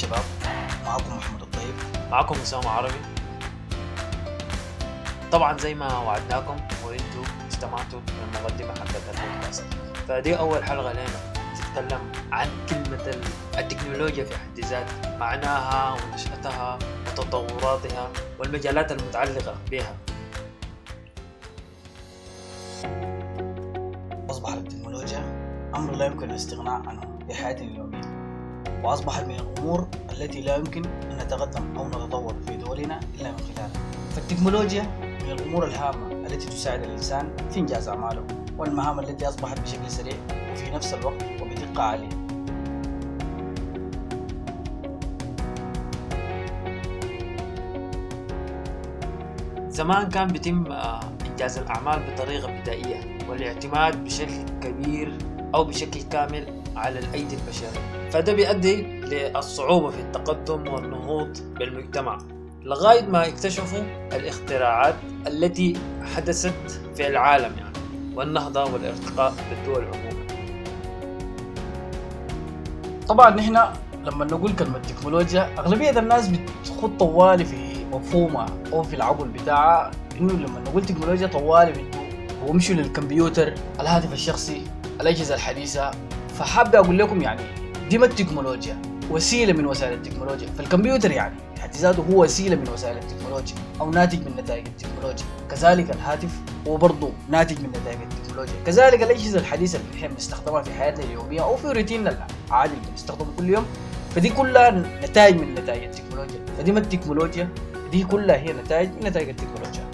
شباب. معكم محمد الطيب. معكم أسامة عربي. طبعا زي ما وعدناكم وأنتم استمعتوا للمقدمة حقت البودكاست. فدي أول حلقة لنا. تتكلم عن كلمة ال- التكنولوجيا في حد ذاتها معناها ونشأتها وتطوراتها والمجالات المتعلقة بها. أصبح التكنولوجيا أمر لا يمكن الاستغناء عنه في حياتنا اليومية. وأصبحت من الأمور التي لا يمكن أن نتقدم أو نتطور في دولنا إلا من خلالها. فالتكنولوجيا من الأمور الهامة التي تساعد الإنسان في إنجاز أعماله والمهام التي أصبحت بشكل سريع وفي نفس الوقت وبدقة عالية. زمان كان بيتم آه، إنجاز الأعمال بطريقة بدائية والاعتماد بشكل كبير أو بشكل كامل على الأيدي البشرية. فده بيؤدي للصعوبة في التقدم والنهوض بالمجتمع. لغاية ما اكتشفوا الاختراعات التي حدثت في العالم يعني والنهضة والارتقاء بالدول عموما طبعا نحن لما نقول كلمة تكنولوجيا أغلبية الناس بتخط طوالي في مفهومها أو في العقل بتاعها. إنه لما نقول تكنولوجيا طوالي ومشوا للكمبيوتر الهاتف الشخصي الأجهزة الحديثة. فحابة أقول لكم يعني دي ما التكنولوجيا وسيلة من وسائل التكنولوجيا. فالكمبيوتر يعني في حد ذاته هو وسيلة من وسائل التكنولوجيا أو ناتج من نتائج التكنولوجيا. كذلك الهاتف هو برضه ناتج من نتائج التكنولوجيا. كذلك الأجهزة الحديثة اللي نحن بنستخدمها في حياتنا اليومية أو في روتيننا العادي اللي بنستخدمه كل يوم. فدي كلها نتائج من نتائج التكنولوجيا. فدي ما التكنولوجيا دي كلها هي نتائج من نتائج التكنولوجيا.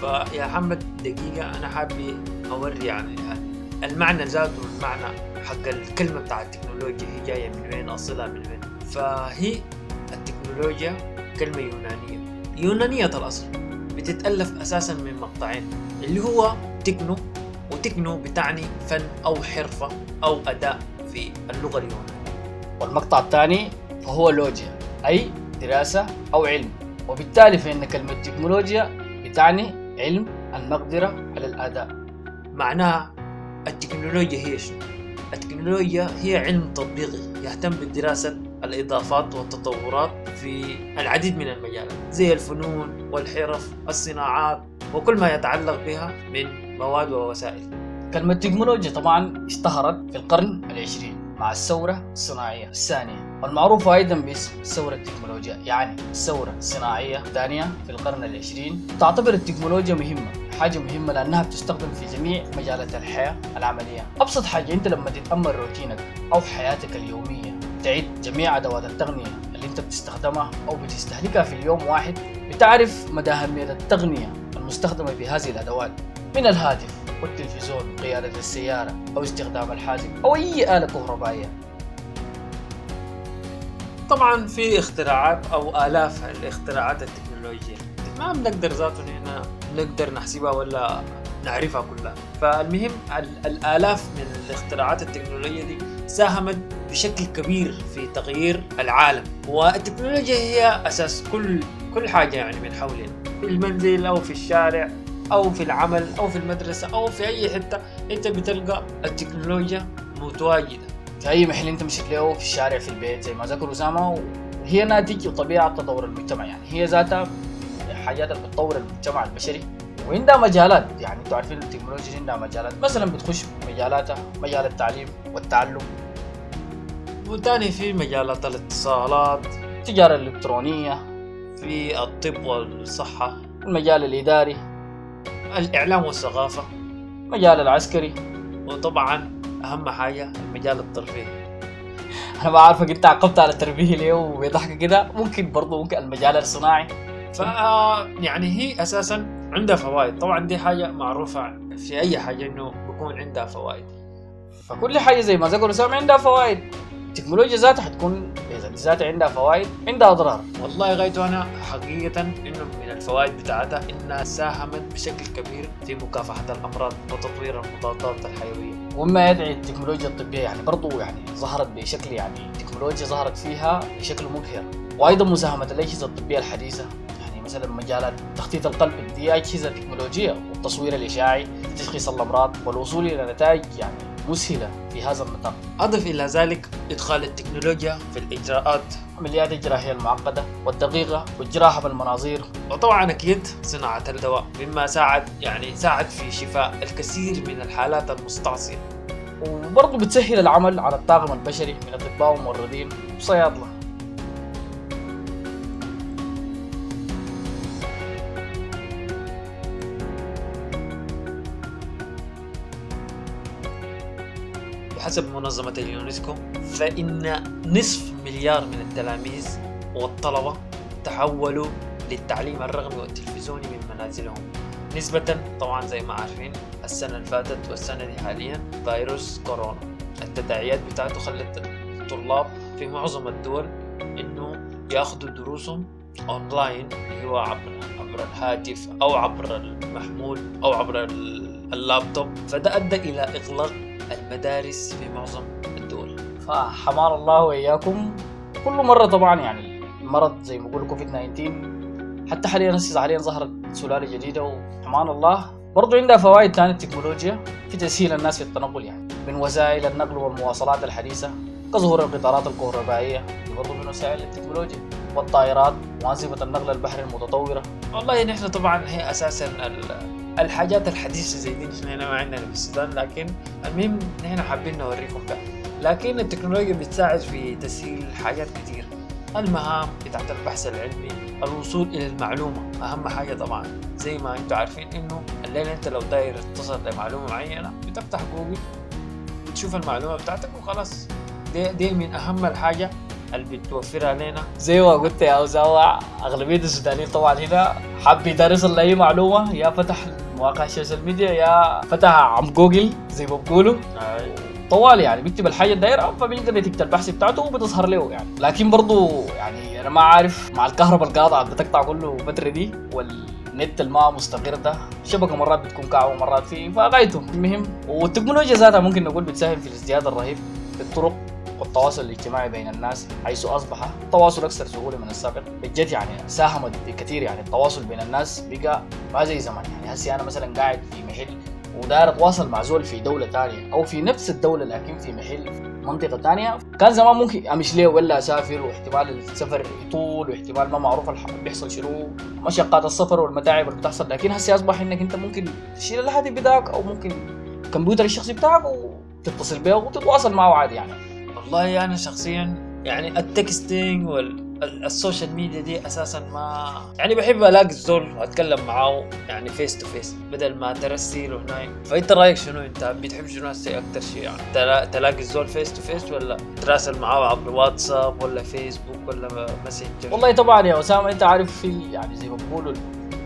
فيا محمد دقيقة أنا حابب أوري يعني المعنى ذاته المعنى حق الكلمة بتاع التكنولوجيا هي جاية من وين؟ أصلها من وين؟ فهي التكنولوجيا كلمة يونانية. يونانية الأصل. بتتألف أساسا من مقطعين اللي هو تكنو وتكنو بتعني فن أو حرفة أو أداء في اللغة اليونانية. والمقطع الثاني فهو لوجيا أي دراسة أو علم. وبالتالي فإن كلمة تكنولوجيا بتعني علم المقدرة على الأداء. معناها التكنولوجيا هي شنو؟ التكنولوجيا هي علم تطبيقي يهتم بدراسة الإضافات والتطورات في العديد من المجالات زي الفنون والحرف والصناعات وكل ما يتعلق بها من مواد ووسائل كلمة تكنولوجيا طبعا اشتهرت في القرن العشرين مع الثورة الصناعية الثانية. والمعروفة أيضا باسم الثورة التكنولوجيا يعني الثورة الصناعية الثانية في القرن العشرين. تعتبر التكنولوجيا مهمة حاجة مهمة لأنها بتستخدم في جميع مجالات الحياة العملية. أبسط حاجة أنت لما تتأمل روتينك أو حياتك اليومية تعيد جميع أدوات التقنية اللي أنت بتستخدمها أو بتستهلكها في اليوم واحد بتعرف مدى أهمية التقنية المستخدمة في هذه الأدوات. من الهاتف والتلفزيون قيادة السيارة أو استخدام الحاسب أو أي آلة كهربائية. طبعا في اختراعات أو آلاف الاختراعات التكنولوجية. ما بنقدر ذاته هنا نقدر نحسبها ولا نعرفها كلها. فالمهم ال- الآلاف من الاختراعات التكنولوجية دي ساهمت بشكل كبير في تغيير العالم. والتكنولوجيا هي أساس كل كل حاجة يعني من حولنا. في المنزل أو في الشارع. أو في العمل أو في المدرسة أو في أي حتة أنت بتلقى التكنولوجيا متواجدة. في أي محل أنت مشيت له في الشارع في البيت زي ما ذكر أسامة وهي ناتج وطبيعة تطور المجتمع يعني. هي ذاتها حاجات بتطور المجتمع البشري. وعندها مجالات يعني أنتوا عارفين التكنولوجيا عندها مجالات. مثلا بتخش مجالاتها مجال التعليم والتعلم. وتاني في مجالات الاتصالات التجارة الإلكترونية في الطب والصحة المجال الإداري. الإعلام والثقافة. المجال العسكري. وطبعا أهم حاجة المجال الترفيهي أنا ما عارفك أنت عقبت على التربية ليه وبيضحك كده. ممكن برضه ممكن المجال الصناعي. ف يعني هي أساسا عندها فوائد. طبعا دي حاجة معروفة في أي حاجة إنه بيكون عندها فوائد. فكل حاجة زي ما ذكر أسامة عندها فوائد. التكنولوجيا ذاتها حتكون ذاتها عندها فوائد عندها أضرار. والله غايته أنا حقيقة إنه من الفوائد بتاعتها إنها ساهمت بشكل كبير في مكافحة الأمراض وتطوير المضادات الحيوية. وما يدعي التكنولوجيا الطبية يعني برضو يعني ظهرت بشكل يعني التكنولوجيا ظهرت فيها بشكل مبهر. وأيضا مساهمة الأجهزة الطبية الحديثة يعني مثلا مجالات تخطيط القلب دي أجهزة تكنولوجية والتصوير الإشعاعي تشخيص الأمراض والوصول إلى نتائج يعني مسهلة في هذا النطاق أضف إلى ذلك إدخال التكنولوجيا في الإجراءات عمليات الجراحية المعقدة والدقيقة والجراحة بالمناظير. وطبعا أكيد صناعة الدواء مما ساعد يعني ساعد في شفاء الكثير من الحالات المستعصية. وبرضه بتسهل العمل على الطاقم البشري من أطباء وممرضين وصيادلة بحسب منظمة اليونسكو فإن نصف مليار من التلاميذ والطلبة تحولوا للتعليم الرقمي والتلفزيوني من منازلهم. نسبة طبعا زي ما عارفين السنة اللي فاتت والسنة دي حاليا فيروس كورونا. التداعيات بتاعته خلت الطلاب في معظم الدول إنه ياخذوا دروسهم اونلاين اللي هو عبر عبر الهاتف أو عبر المحمول أو عبر اللابتوب. فده أدى إلى إغلاق المدارس في معظم الدول. فحمار الله وإياكم. كل مرة طبعا يعني المرض زي ما يقولوا كوفيد 19 حتى حاليا هسه حاليا ظهرت سلالة جديدة وحمان الله. برضو عندها فوائد ثانية التكنولوجيا في تسهيل الناس في التنقل يعني. من وسائل النقل والمواصلات الحديثة كظهور القطارات الكهربائية برضو من وسائل التكنولوجيا. والطائرات وأنظمة النقل البحري المتطورة. والله نحن طبعا هي أساسا ال- الحاجات الحديثة زي دي. نحن هنا ما عندنا في السودان لكن المهم نحن حابين نوريكم ده. لكن التكنولوجيا بتساعد في تسهيل حاجات كتير. المهام بتاعت البحث العلمي الوصول إلى المعلومة أهم حاجة طبعا. زي ما أنتم عارفين إنه الليلة أنت لو داير تصل لمعلومه معينة بتفتح جوجل بتشوف المعلومة بتاعتك وخلاص. دي, دي من أهم الحاجة اللي بتوفرها لنا. زي ما قلت يا أوزاوع أغلبية السودانيين طبعا هنا حاب يدرس له أي معلومة يا فتح مواقع السوشيال ميديا يا فتح عم جوجل زي ما بقولوا. طوال يعني بيكتب الحاجة الدايرة فبيلقى نتيجه البحث بتاعته وبتظهر له يعني. لكن برضو يعني أنا ما عارف مع الكهرباء القاطعة بتقطع كله الفترة دي والنت الماء مستقر ده الشبكه مرات بتكون كعبه ومرات في فغايته المهم والتكنولوجيا ذاتها ممكن نقول بتساهم في الازدياد الرهيب في الطرق. والتواصل الاجتماعي بين الناس حيث أصبح التواصل أكثر سهوله من السابق. بجد يعني ساهمت كثير يعني التواصل بين الناس بقى ما زي زمان. يعني هسي أنا مثلا قاعد في محل وداير أتواصل مع زول في دولة ثانية أو في نفس الدولة لكن في محل في منطقة ثانية كان زمان ممكن أمشي ليه ولا أسافر واحتمال السفر يطول واحتمال ما معروف بيحصل شنو مشقات السفر والمتاعب اللي بتحصل. لكن هسه أصبح إنك أنت ممكن تشيل الهاتف بتاعك أو ممكن الكمبيوتر الشخصي بتاعك وتتصل به وتتواصل معه عادي يعني. والله أنا شخصيا يعني ال texting وال social media دي أساسا ما يعني بحب ألاقي الزول وأتكلم معاه يعني face to face بدل ما ترسل هناك فأنت رأيك شنو؟ أنت بتحب شنو هسه أكثر شيء؟ يعني تلا- تلاقي الزول face to face ولا تراسل معاه عبر واتساب ولا فيسبوك ولا ماسنجر والله طبعا يا أسامة أنت عارف في يعني زي ما بيقولوا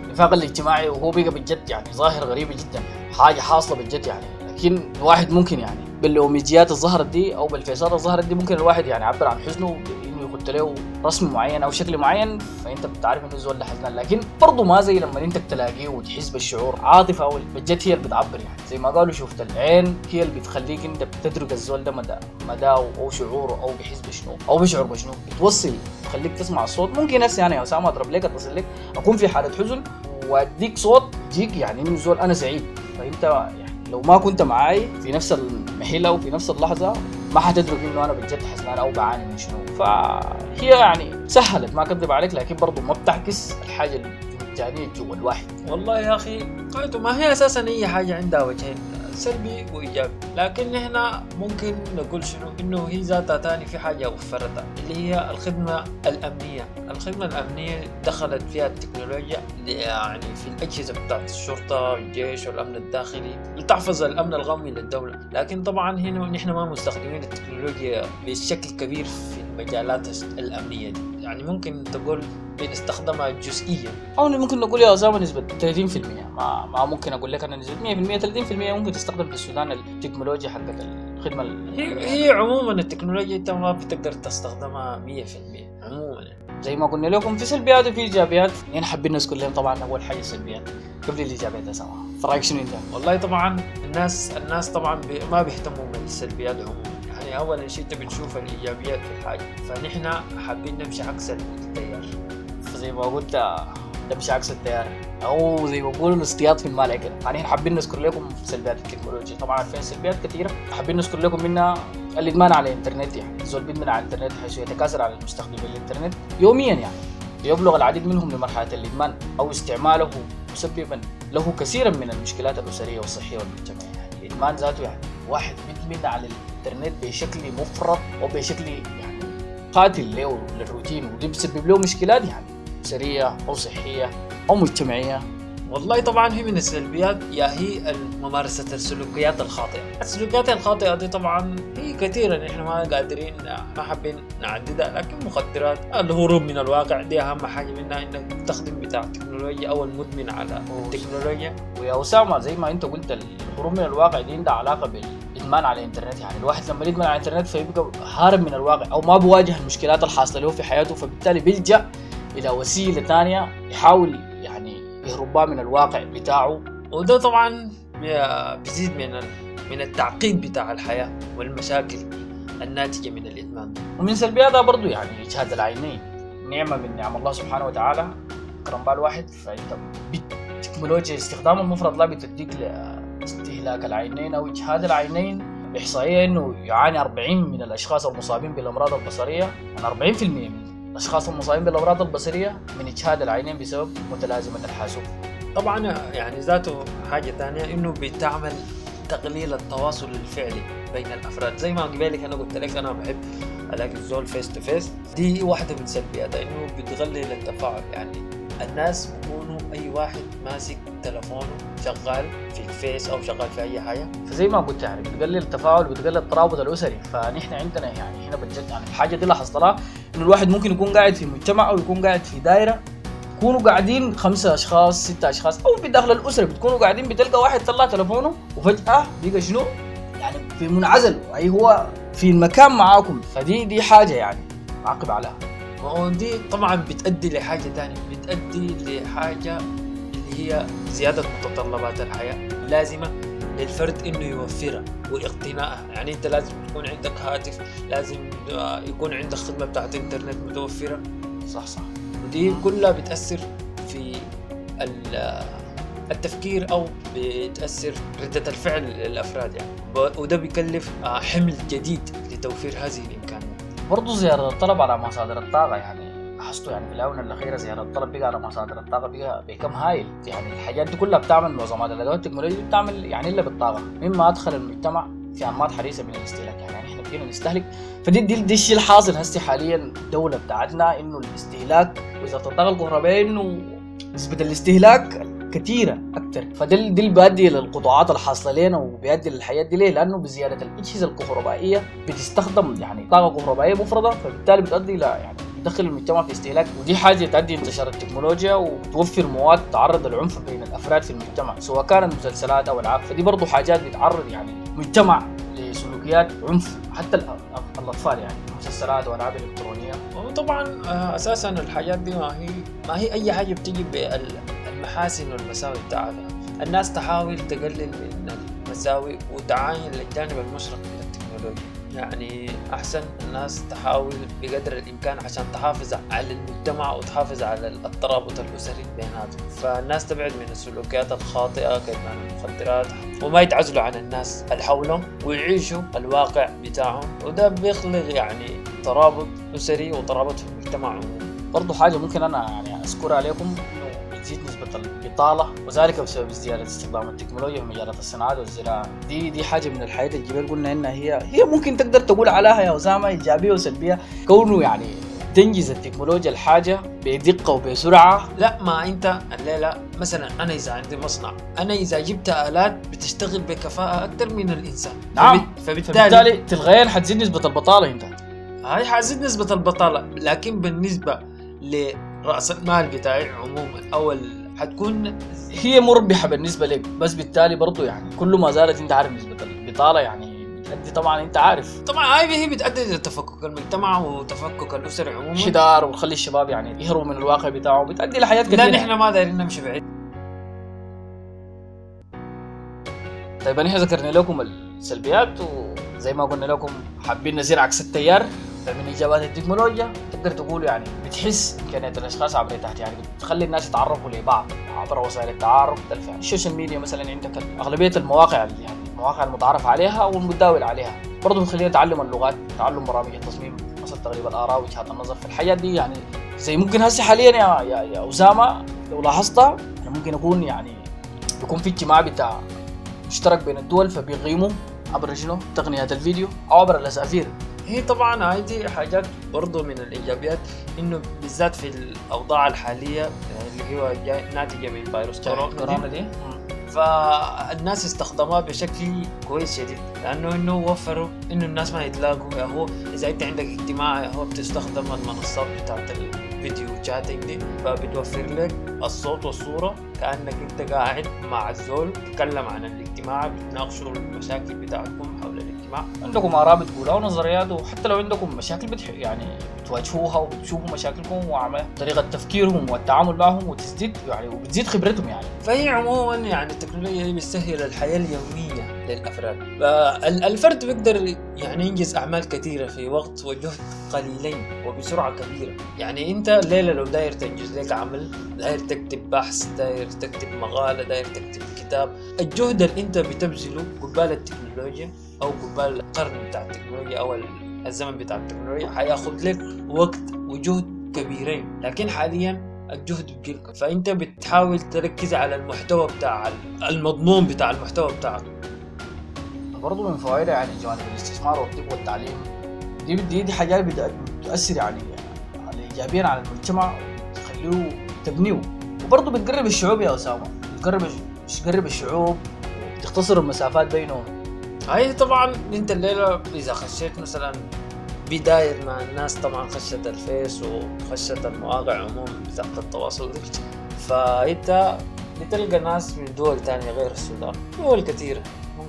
النفاق الاجتماعي وهو بقى بجد يعني ظاهره غريبه جدا حاجة حاصلة بجد يعني. لكن الواحد ممكن يعني بالاوميجيات الظهرت دي أو بالفيصات الظهرت دي ممكن الواحد يعني يعبر عن حزنه بإنه يحط له رسم معين أو شكل معين فأنت بتعرف إنه الزول ده حزنان. لكن برضه ما زي لما أنت تلاقيه وتحس بالشعور عاطفه أو بجد هي اللي بتعبر يعني. زي ما قالوا شفت العين هي اللي بتخليك أنت بتدرك الزول ده مدى مداه أو شعوره أو بيحس بشنو أو بيشعر بشنو. بتوصل تخليك تسمع الصوت ممكن هسه أنا يا أسامة أضرب لك أتصل لك أكون في حالة حزن وأديك صوت يجيك يعني إنه زول أنا سعيد. فأنت يعني لو ما كنت معاي في نفس المحل أو في نفس اللحظة ما حتدرك إنه أنا بجد حزنان أو بعاني من شنو. فهي يعني سهلت ما أكذب عليك لكن برضه ما بتعكس الحاجة الوجدانيه جوا الواحد. والله يا أخي قلت ما هي أساسا أي حاجة عندها وجهين. سلبي وإيجابي. لكن إحنا ممكن نقول شنو؟ إنه هي ذاتها تاني في حاجة وفرتها اللي هي الخدمة الأمنية. الخدمة الأمنية دخلت فيها التكنولوجيا يعني في الأجهزة بتاعت الشرطة والجيش والأمن الداخلي لتحفظ الأمن القومي للدوله لكن طبعا هنا نحن ما مستخدمين التكنولوجيا بشكل كبير في المجالات الأمنية دي. يعني ممكن تقول بنستخدمها جزئيا. أو ممكن نقول يا اسامه نسبة 30% ما ما ممكن أقول لك أنا نسبة 100% 30% ممكن تستخدم في السودان التكنولوجيا حقت الخدمة ال- هي هي عموما التكنولوجيا أنت ما بتقدر تستخدمها 100% عموما. زي ما قلنا لكم في سلبيات وفي إيجابيات. يعني حابين نذكر لهم طبعا أول حاجة السلبيات قبل الإيجابيات يا اسامه فرأيك شنو أنت؟ والله طبعا الناس الناس طبعا بي ما بيهتموا بالسلبيات عموما. يعني أول شيء انت بتشوف الإيجابيات في الحاجة. فنحن حابين نمشي عكس التيار. فزي ما قلت تمشي عكس التيار. أو زي ما بيقولوا الاصطياد في المال كده يعني حابين نذكر لكم سلبيات التكنولوجيا. طبعا عارفين سلبيات كثيره حابين نذكر لكم منها الإدمان على الإنترنت يعني. زول بيدمن على الإنترنت حيث يتكاثر على المستخدمين الإنترنت يوميا يعني. يبلغ العديد منهم لمرحلة الإدمان أو استعماله مسببا له كثيرا من المشكلات الأسرية والصحية والمجتمعية. يعني الإدمان ذاته يعني واحد بيدمن على الإنترنت بشكل مفرط وبشكل يعني قاتل له للروتين ودي بتسبب له مشكلات يعني اسريه أو صحية أو مجتمعية. والله طبعا هي من السلبيات يا هي ممارسة السلوكيات الخاطئة. السلوكيات الخاطئة دي طبعا هي كثيرة نحن ما قادرين ما حابين نعددها لكن مخدرات. الهروب من الواقع دي أهم حاجة منها إنك تستخدم بتاع التكنولوجيا أو المدمن على التكنولوجيا ويا أسامة زي ما أنت قلت الهروب من الواقع دي عندها علاقة بالإدمان على الإنترنت. يعني الواحد لما يدمن على الإنترنت فيبقى هارب من الواقع أو ما بيواجه المشكلات الحاصلة له في حياته فبالتالي بيلجأ إلى وسيلة ثانية يحاول يهرب من الواقع بتاعه. وده طبعا بيزيد من من التعقيد بتاع الحياة والمشاكل الناتجة من الإدمان. ومن سلبياتها برضو يعني إجهاد العينين. نعمة من نعم الله سبحانه وتعالى. كرم بال واحد فإنت بالتكنولوجيا استخدام المفرط لا بتديك لاستهلاك العينين أو إجهاد العينين إحصائية إنه يعاني 40 من الأشخاص المصابين بالأمراض البصرية يعني 40% من الأشخاص المصابين بالأمراض البصرية من إجهاد العينين بسبب متلازمه الحاسوب. طبعا يعني ذاته حاجة ثانية إنه بتعمل تقليل التواصل الفعلي بين الأفراد. زي ما قبلك أنا قلت لك أنا بحب ألاقي الزول face to face دي واحدة من سلبياتها إنه بتقلل التفاعل يعني الناس بيكونوا أي واحد ماسك تلفونه شغال في الفيس أو شغال في أي حاجة. فزي ما قلت يعني بتقلل التفاعل وبتقلل الترابط الأسري. فنحن عندنا يعني هنا بجد يعني الحاجة دي لاحظتها إنه الواحد ممكن يكون قاعد في مجتمع أو يكون قاعد في دائره يكونوا قاعدين خمسة أشخاص ستة أشخاص أو في داخل الأسرة بتكونوا قاعدين بتلقى واحد طلع تلفونه وفجأة بيقى شنو؟ يعني في منعزل. أي هو في المكان معاكم. فدي دي حاجة يعني عاقب عليها. ودي طبعا بتأدي لحاجة ثانية بتأدي لحاجة اللي هي زيادة متطلبات الحياة لازمة للفرد إنه يوفرها واقتنائها يعني أنت لازم يكون عندك هاتف لازم يكون عندك خدمة بتاعت إنترنت متوفرة. صح صح. ودي كلها بتأثر في التفكير أو بتأثر ردة الفعل للأفراد يعني. وده بيكلف حمل جديد لتوفير هذه الإمكانيات. برضه زيادة الطلب على مصادر الطاقة يعني لاحظته يعني في الآونة الأخيرة زيادة الطلب بقى على مصادر الطاقة بقى بكم هايل. يعني الحاجات دي كلها بتعمل معظم الأدوات التكنولوجية بتعمل يعني إلا بالطاقة. مما أدخل المجتمع في أنماط حديثة من الاستهلاك يعني إحنا بقينا نستهلك. فدي دي, دي الشيء الحاصل هسه حاليا الدولة بتاعتنا إنه الاستهلاك وزارة الطاقة الكهربائية إنه نسبة الاستهلاك كثيرة أكثر فده اللي بيؤدي للقطاعات الحاصلة لنا وبيؤدي للحياة دي ليه؟ لأنه بزيادة الأجهزة الكهربائية بتستخدم يعني طاقة كهربائية مفرطة فبالتالي بتؤدي إلى يعني تدخل المجتمع في استهلاك. ودي حاجة تؤدي انتشار التكنولوجيا وتوفر مواد تعرض العنف بين الأفراد في المجتمع سواء كانت مسلسلات أو ألعاب فدي برضه حاجات بتعرض يعني مجتمع لسلوكيات عنف حتى الأطفال يعني مسلسلات وألعاب إلكترونية وطبعا أساسا الحاجات دي ما هي ما هي أي حاجة بتجي المحاسن والمساوئ بتاعتها الناس تحاول تقلل من المساوئ وتعاين للجانب المشرق من التكنولوجيا. يعني أحسن الناس تحاول بقدر الإمكان عشان تحافظ على المجتمع وتحافظ على الترابط الأسري بيناتهم. فالناس تبعد من السلوكيات الخاطئة كإدمان المخدرات وما يتعزلوا عن الناس اللي حولهم ويعيشوا الواقع بتاعهم. وده بيخلق يعني ترابط أسري وترابط في المجتمع برضه حاجة ممكن أنا يعني أذكرها عليكم تزيد نسبة البطالة وذلك بسبب زيادة استخدام التكنولوجيا في مجالات الصناعات والزراعة. دي دي حاجة من الحاجات الجبال قلنا إنها هي هي ممكن تقدر تقول عليها يا أسامة إيجابية وسلبية. كونه يعني تنجز التكنولوجيا الحاجة بدقة وبسرعة لا ما أنت الليلة مثلا أنا إذا عندي مصنع أنا إذا جبت آلات بتشتغل بكفاءة أكثر من الإنسان. نعم. فبالتالي, فبالتالي تلغين حتزيد نسبة البطالة أنت. هاي حتزيد نسبة البطالة لكن بالنسبة لرأس المال بتاعي عموما أو حتكون هي مربحة بالنسبة لك بس بالتالي برضو يعني كل ما زادت أنت عارف نسبة البطالة يعني بتأدي طبعا أنت عارف. طبعا هاي هي بتأدي لتفكك المجتمع وتفكك الاسري عموما. حدار وخلي الشباب يعني يهربوا من الواقع بتاعه بتأدي لحياة كثيرة. لا نحن ما دايرين نمشي بعيد. طيب نحن ذكرنا لكم السلبيات وزي ما قلنا لكم حابين نسير عكس التيار. من ايجابيات التكنولوجيا تقدر تقول يعني بتحس امكانيات الأشخاص عبر تحت يعني بتخلي الناس يتعرفوا لبعض عبر وسائل التعارف مختلفة. يعني ال social media مثلا عندك أغلبية المواقع اللي يعني المواقع المتعارف عليها والمتداول عليها. برضه بتخلينا تعلم اللغات تعلم برامج التصميم مثلا تغليب الاراء وجهات النظر في الحياة دي. يعني زي ممكن هسه حاليا يا يا, يا أسامة لو لاحظتها يعني ممكن يكون يعني يكون في اجتماع بتاع مشترك بين الدول فبيقيموا عبر شنو؟ تقنيات الفيديو أو عبر الاسافير هي طبعا هذه حاجات برضو من الإيجابيات إنه بالذات في الأوضاع الحالية اللي هو ناتجه من فيروس كورونا دي. فالناس استخدموها بشكل كويس شديد لأنه إنه وفروا إنه الناس ما يتلاقوا. هو إذا أنت عندك اجتماع هو بتستخدم المنصات بتاعت الفيديو شاتنج دي فبتوفر لك الصوت والصورة كأنك انت قاعد مع الزول تتكلم عن الاجتماع بتناقشوا المشاكل بتاعتكم حول الاجتماع. عندكم آراء بتقولها ونظريات وحتى لو عندكم مشاكل بتح... يعني بتواجهوها وبتشوفوا مشاكل وعمل طريقة تفكيرهم والتعامل معهم وتزيد يعني وبتزيد خبرتهم يعني. فهي عموما يعني التكنولوجيا دي بتسهل الحياة اليومية. للأفراد. فالفرد بيقدر يعني ينجز أعمال كثيرة في وقت وجهد قليلين وبسرعة كبيرة. يعني أنت الليلة لو داير تنجز لك عمل داير تكتب بحث داير تكتب مقالة داير تكتب كتاب الجهد اللي أنت بتبذله قبال التكنولوجيا أو قبال القرن بتاع التكنولوجيا أو الزمن بتاع التكنولوجيا حيأخذ لك وقت وجهد كبيرين. لكن حاليا الجهد بقل فأنت بتحاول تركز على المحتوى بتاع المضمون بتاع المحتوى بتاعك برضه من فوائدها يعني جوانب الاستثمار والطب والتعليم. دي دي, دي حاجات بتأثر يعني, يعني ايجابيا على المجتمع تخليه تبنيه. وبرضه بتقرب الشعوب يا أسامة. بتقرب بتقرب الشعوب وبتختصر المسافات بينهم. هاي طبعا إنت الليلة إذا خشيت مثلا بداية مع الناس طبعا خشت الفيس وخشت المواقع عموما بتاعت التواصل. فإنت بتلقى ناس من دول تانية غير السودان. دول كثيرة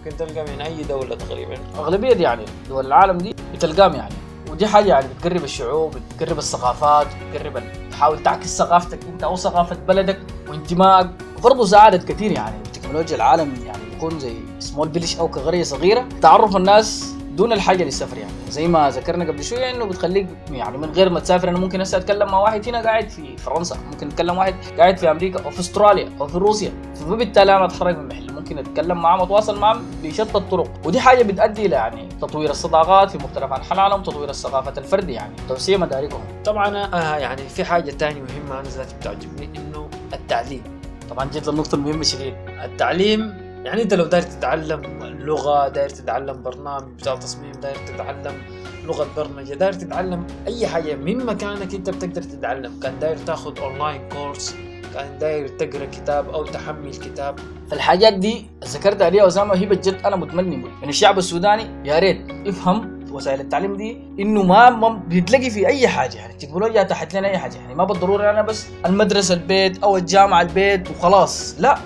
ممكن تلقى من أي دولة تقريبا. أغلبية دي يعني دول العالم دي بتلقاهم يعني. ودي حاجة يعني بتقرب الشعوب بتقرب الثقافات بتقرب تحاول تعكس ثقافتك أنت أو ثقافة بلدك وانتمائك وبرضه ساعدت كثير يعني تكنولوجيا العالم يعني بيكون زي small village أو كقرية صغيرة. تعرف الناس دون الحاجة للسفر يعني. زي ما ذكرنا قبل شوية إنه بتخليك يعني من غير ما تسافر أنا ممكن هسه أتكلم مع واحد هنا قاعد في فرنسا. ممكن اتكلم واحد قاعد في أمريكا أو في أستراليا أو في روسيا. فبالتالي أنا اتحرك من محل. ممكن أتكلم معاه اتواصل معاه بشتى الطرق. ودي حاجة بتؤدي إلى يعني تطوير الصداقات في مختلف أنحاء العالم وتطوير الثقافة الفرد يعني. توسيع مداركهم. طبعا آه يعني في حاجة ثانية مهمة أنا ذاتي بتعجبني إنه التعليم. طبعا جيت للنقطة المهمة شديد. التعليم يعني أنت لو داير تتعلم لغة داير تتعلم برنامج بتاع تصميم داير تتعلم لغة برمجة داير تتعلم أي حاجة من مكانك أنت بتقدر تتعلم. كان داير تاخذ online course كان داير تقرأ كتاب أو تحمل كتاب. فالحاجات دي ذكرت عليها اسامه هي بجد أنا متمني من الشعب السوداني يا ريت افهم وسائل التعليم دي إنه ما, ما بتلاقي في أي حاجة يعني التكنولوجيا تحت لنا أي حاجة يعني ما بالضرورة أنا بس المدرسة البيت أو الجامعة البيت وخلاص لا.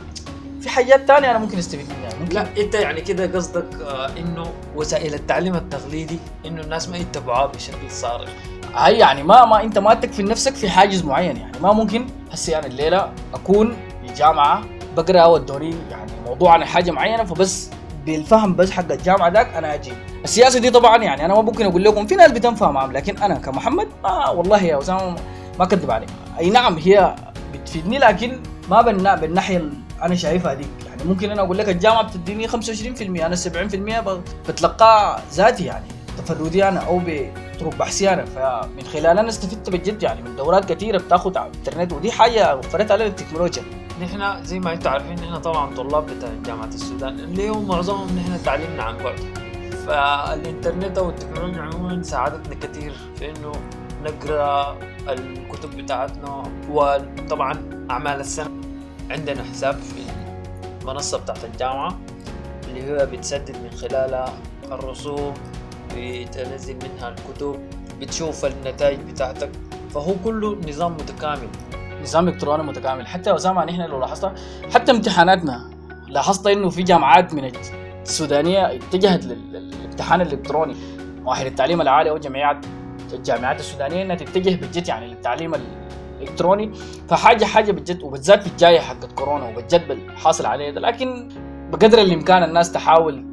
في حاجات ثانية أنا ممكن أستفيد منها ممكن. لا أنت يعني كده قصدك آه إنه وسائل التعليم التقليدي إنه الناس ما يتبعوها بشكل صارخ. هاي يعني ما ما أنت ما تكفي نفسك في حاجز معين يعني. ما ممكن هسه يعني الليلة أكون في جامعة بقرأ ودوني يعني موضوع عن حاجة معينة فبس بالفهم بس حق الجامعة ذاك أنا أجي. السياسة دي طبعا يعني أنا ما ممكن أقول لكم في ناس بتنفع معهم لكن أنا كمحمد ما والله يا اسامه ما كذب عليك. أي نعم هي بتفيدني لكن ما بالناحية أنا شايفها ديك يعني ممكن أنا أقول لك الجامعة بتديني 25% أنا 70% بتلقاه ذاتي يعني تفردي أنا أو بطرق بحثي أنا فمن خلال أنا استفدت بجد يعني من دورات كثيره بتاخذ على الإنترنت ودي حاجة وفرتها لنا التكنولوجيا. نحن زي ما أنتم عارفين نحن طبعا طلاب بتاع جامعة السودان. اللي هو معظمهم نحن تعليمنا عن بعد. فالإنترنت أو التكنولوجيا عموما ساعدتنا كثير في إنه نقرأ الكتب بتاعتنا وطبعا أعمال السنة. عندنا حساب في المنصة بتاعت الجامعة اللي هو بتسدد من خلالها الرسوم بتنزل منها الكتب بتشوف النتائج بتاعتك. فهو كله نظام متكامل. نظام إلكتروني متكامل. حتى أسامة نحن لو لاحظت حتى امتحاناتنا لاحظت إنه في جامعات من السودانية اتجهت للامتحان الإلكتروني. مؤهل التعليم العالي أو جمعيات الجامعات السودانية إنها تتجه بجد يعني للتعليم الكتروني فحاجة حاجة بجد وبالذات في الجاية حقت كورونا وبجد بالحاصل عليه ده. لكن بقدر الإمكان الناس تحاول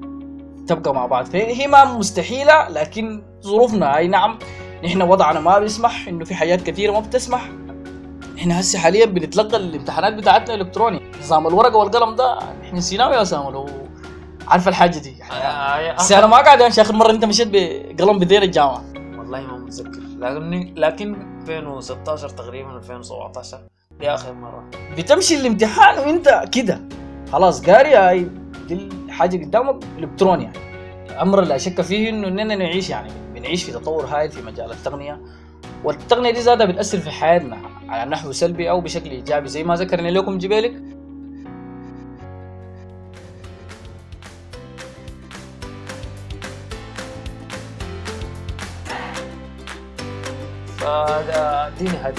تبقى مع بعض. فهي ما مستحيلة لكن ظروفنا. أي نعم نحن وضعنا ما بيسمح إنه في حاجات كثيرة ما بتسمح. إحنا هسه حاليا بنتلقى الامتحانات بتاعتنا الكتروني نظام الورقة والقلم ده إحنا نسيناه يا اسامه لو عارف الحاجة دي. آه، بس أنا ما قاعد امشي آخر مرة أنت مشيت بقلم بدير الجامعة. والله ما متذكر. لكن لكن 2016 تقريبا 2017 دي آخر مرة. بتمشي الامتحان وأنت كده. خلاص قاري هاي. دي الحاجة قدامك إلكتروني يعني. الأمر لا شك فيه إنه إننا نعيش يعني بنعيش في تطور هائل في مجال التقنية. والتقنية دي زادها بتأثر في حياتنا على نحو سلبي أو بشكل إيجابي زي ما ذكرنا لكم جبالك. دي نهاية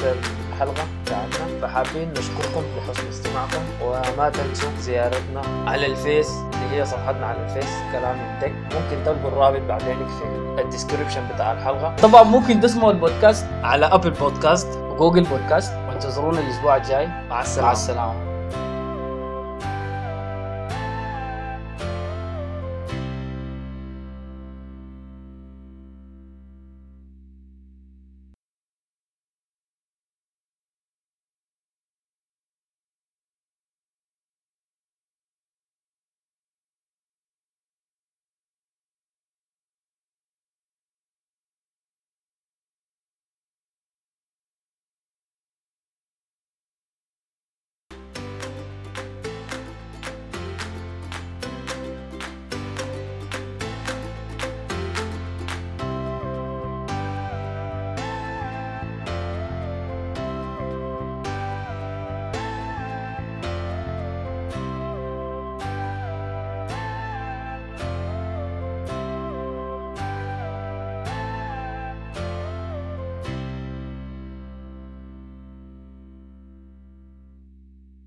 الحلقة. بتاعتنا فحابين نشكركم لحسن استماعكم وما تنسوا زيارتنا على الفيس. اللي هي صفحتنا على الفيس كلام ال tech ممكن تلقوا الرابط بعدين في ال description بتاع الحلقة. طبعا ممكن تسمعوا البودكاست على ابل بودكاست وجوجل بودكاست وانتظرونا الأسبوع الجاي. مع مع السلامة السلامة.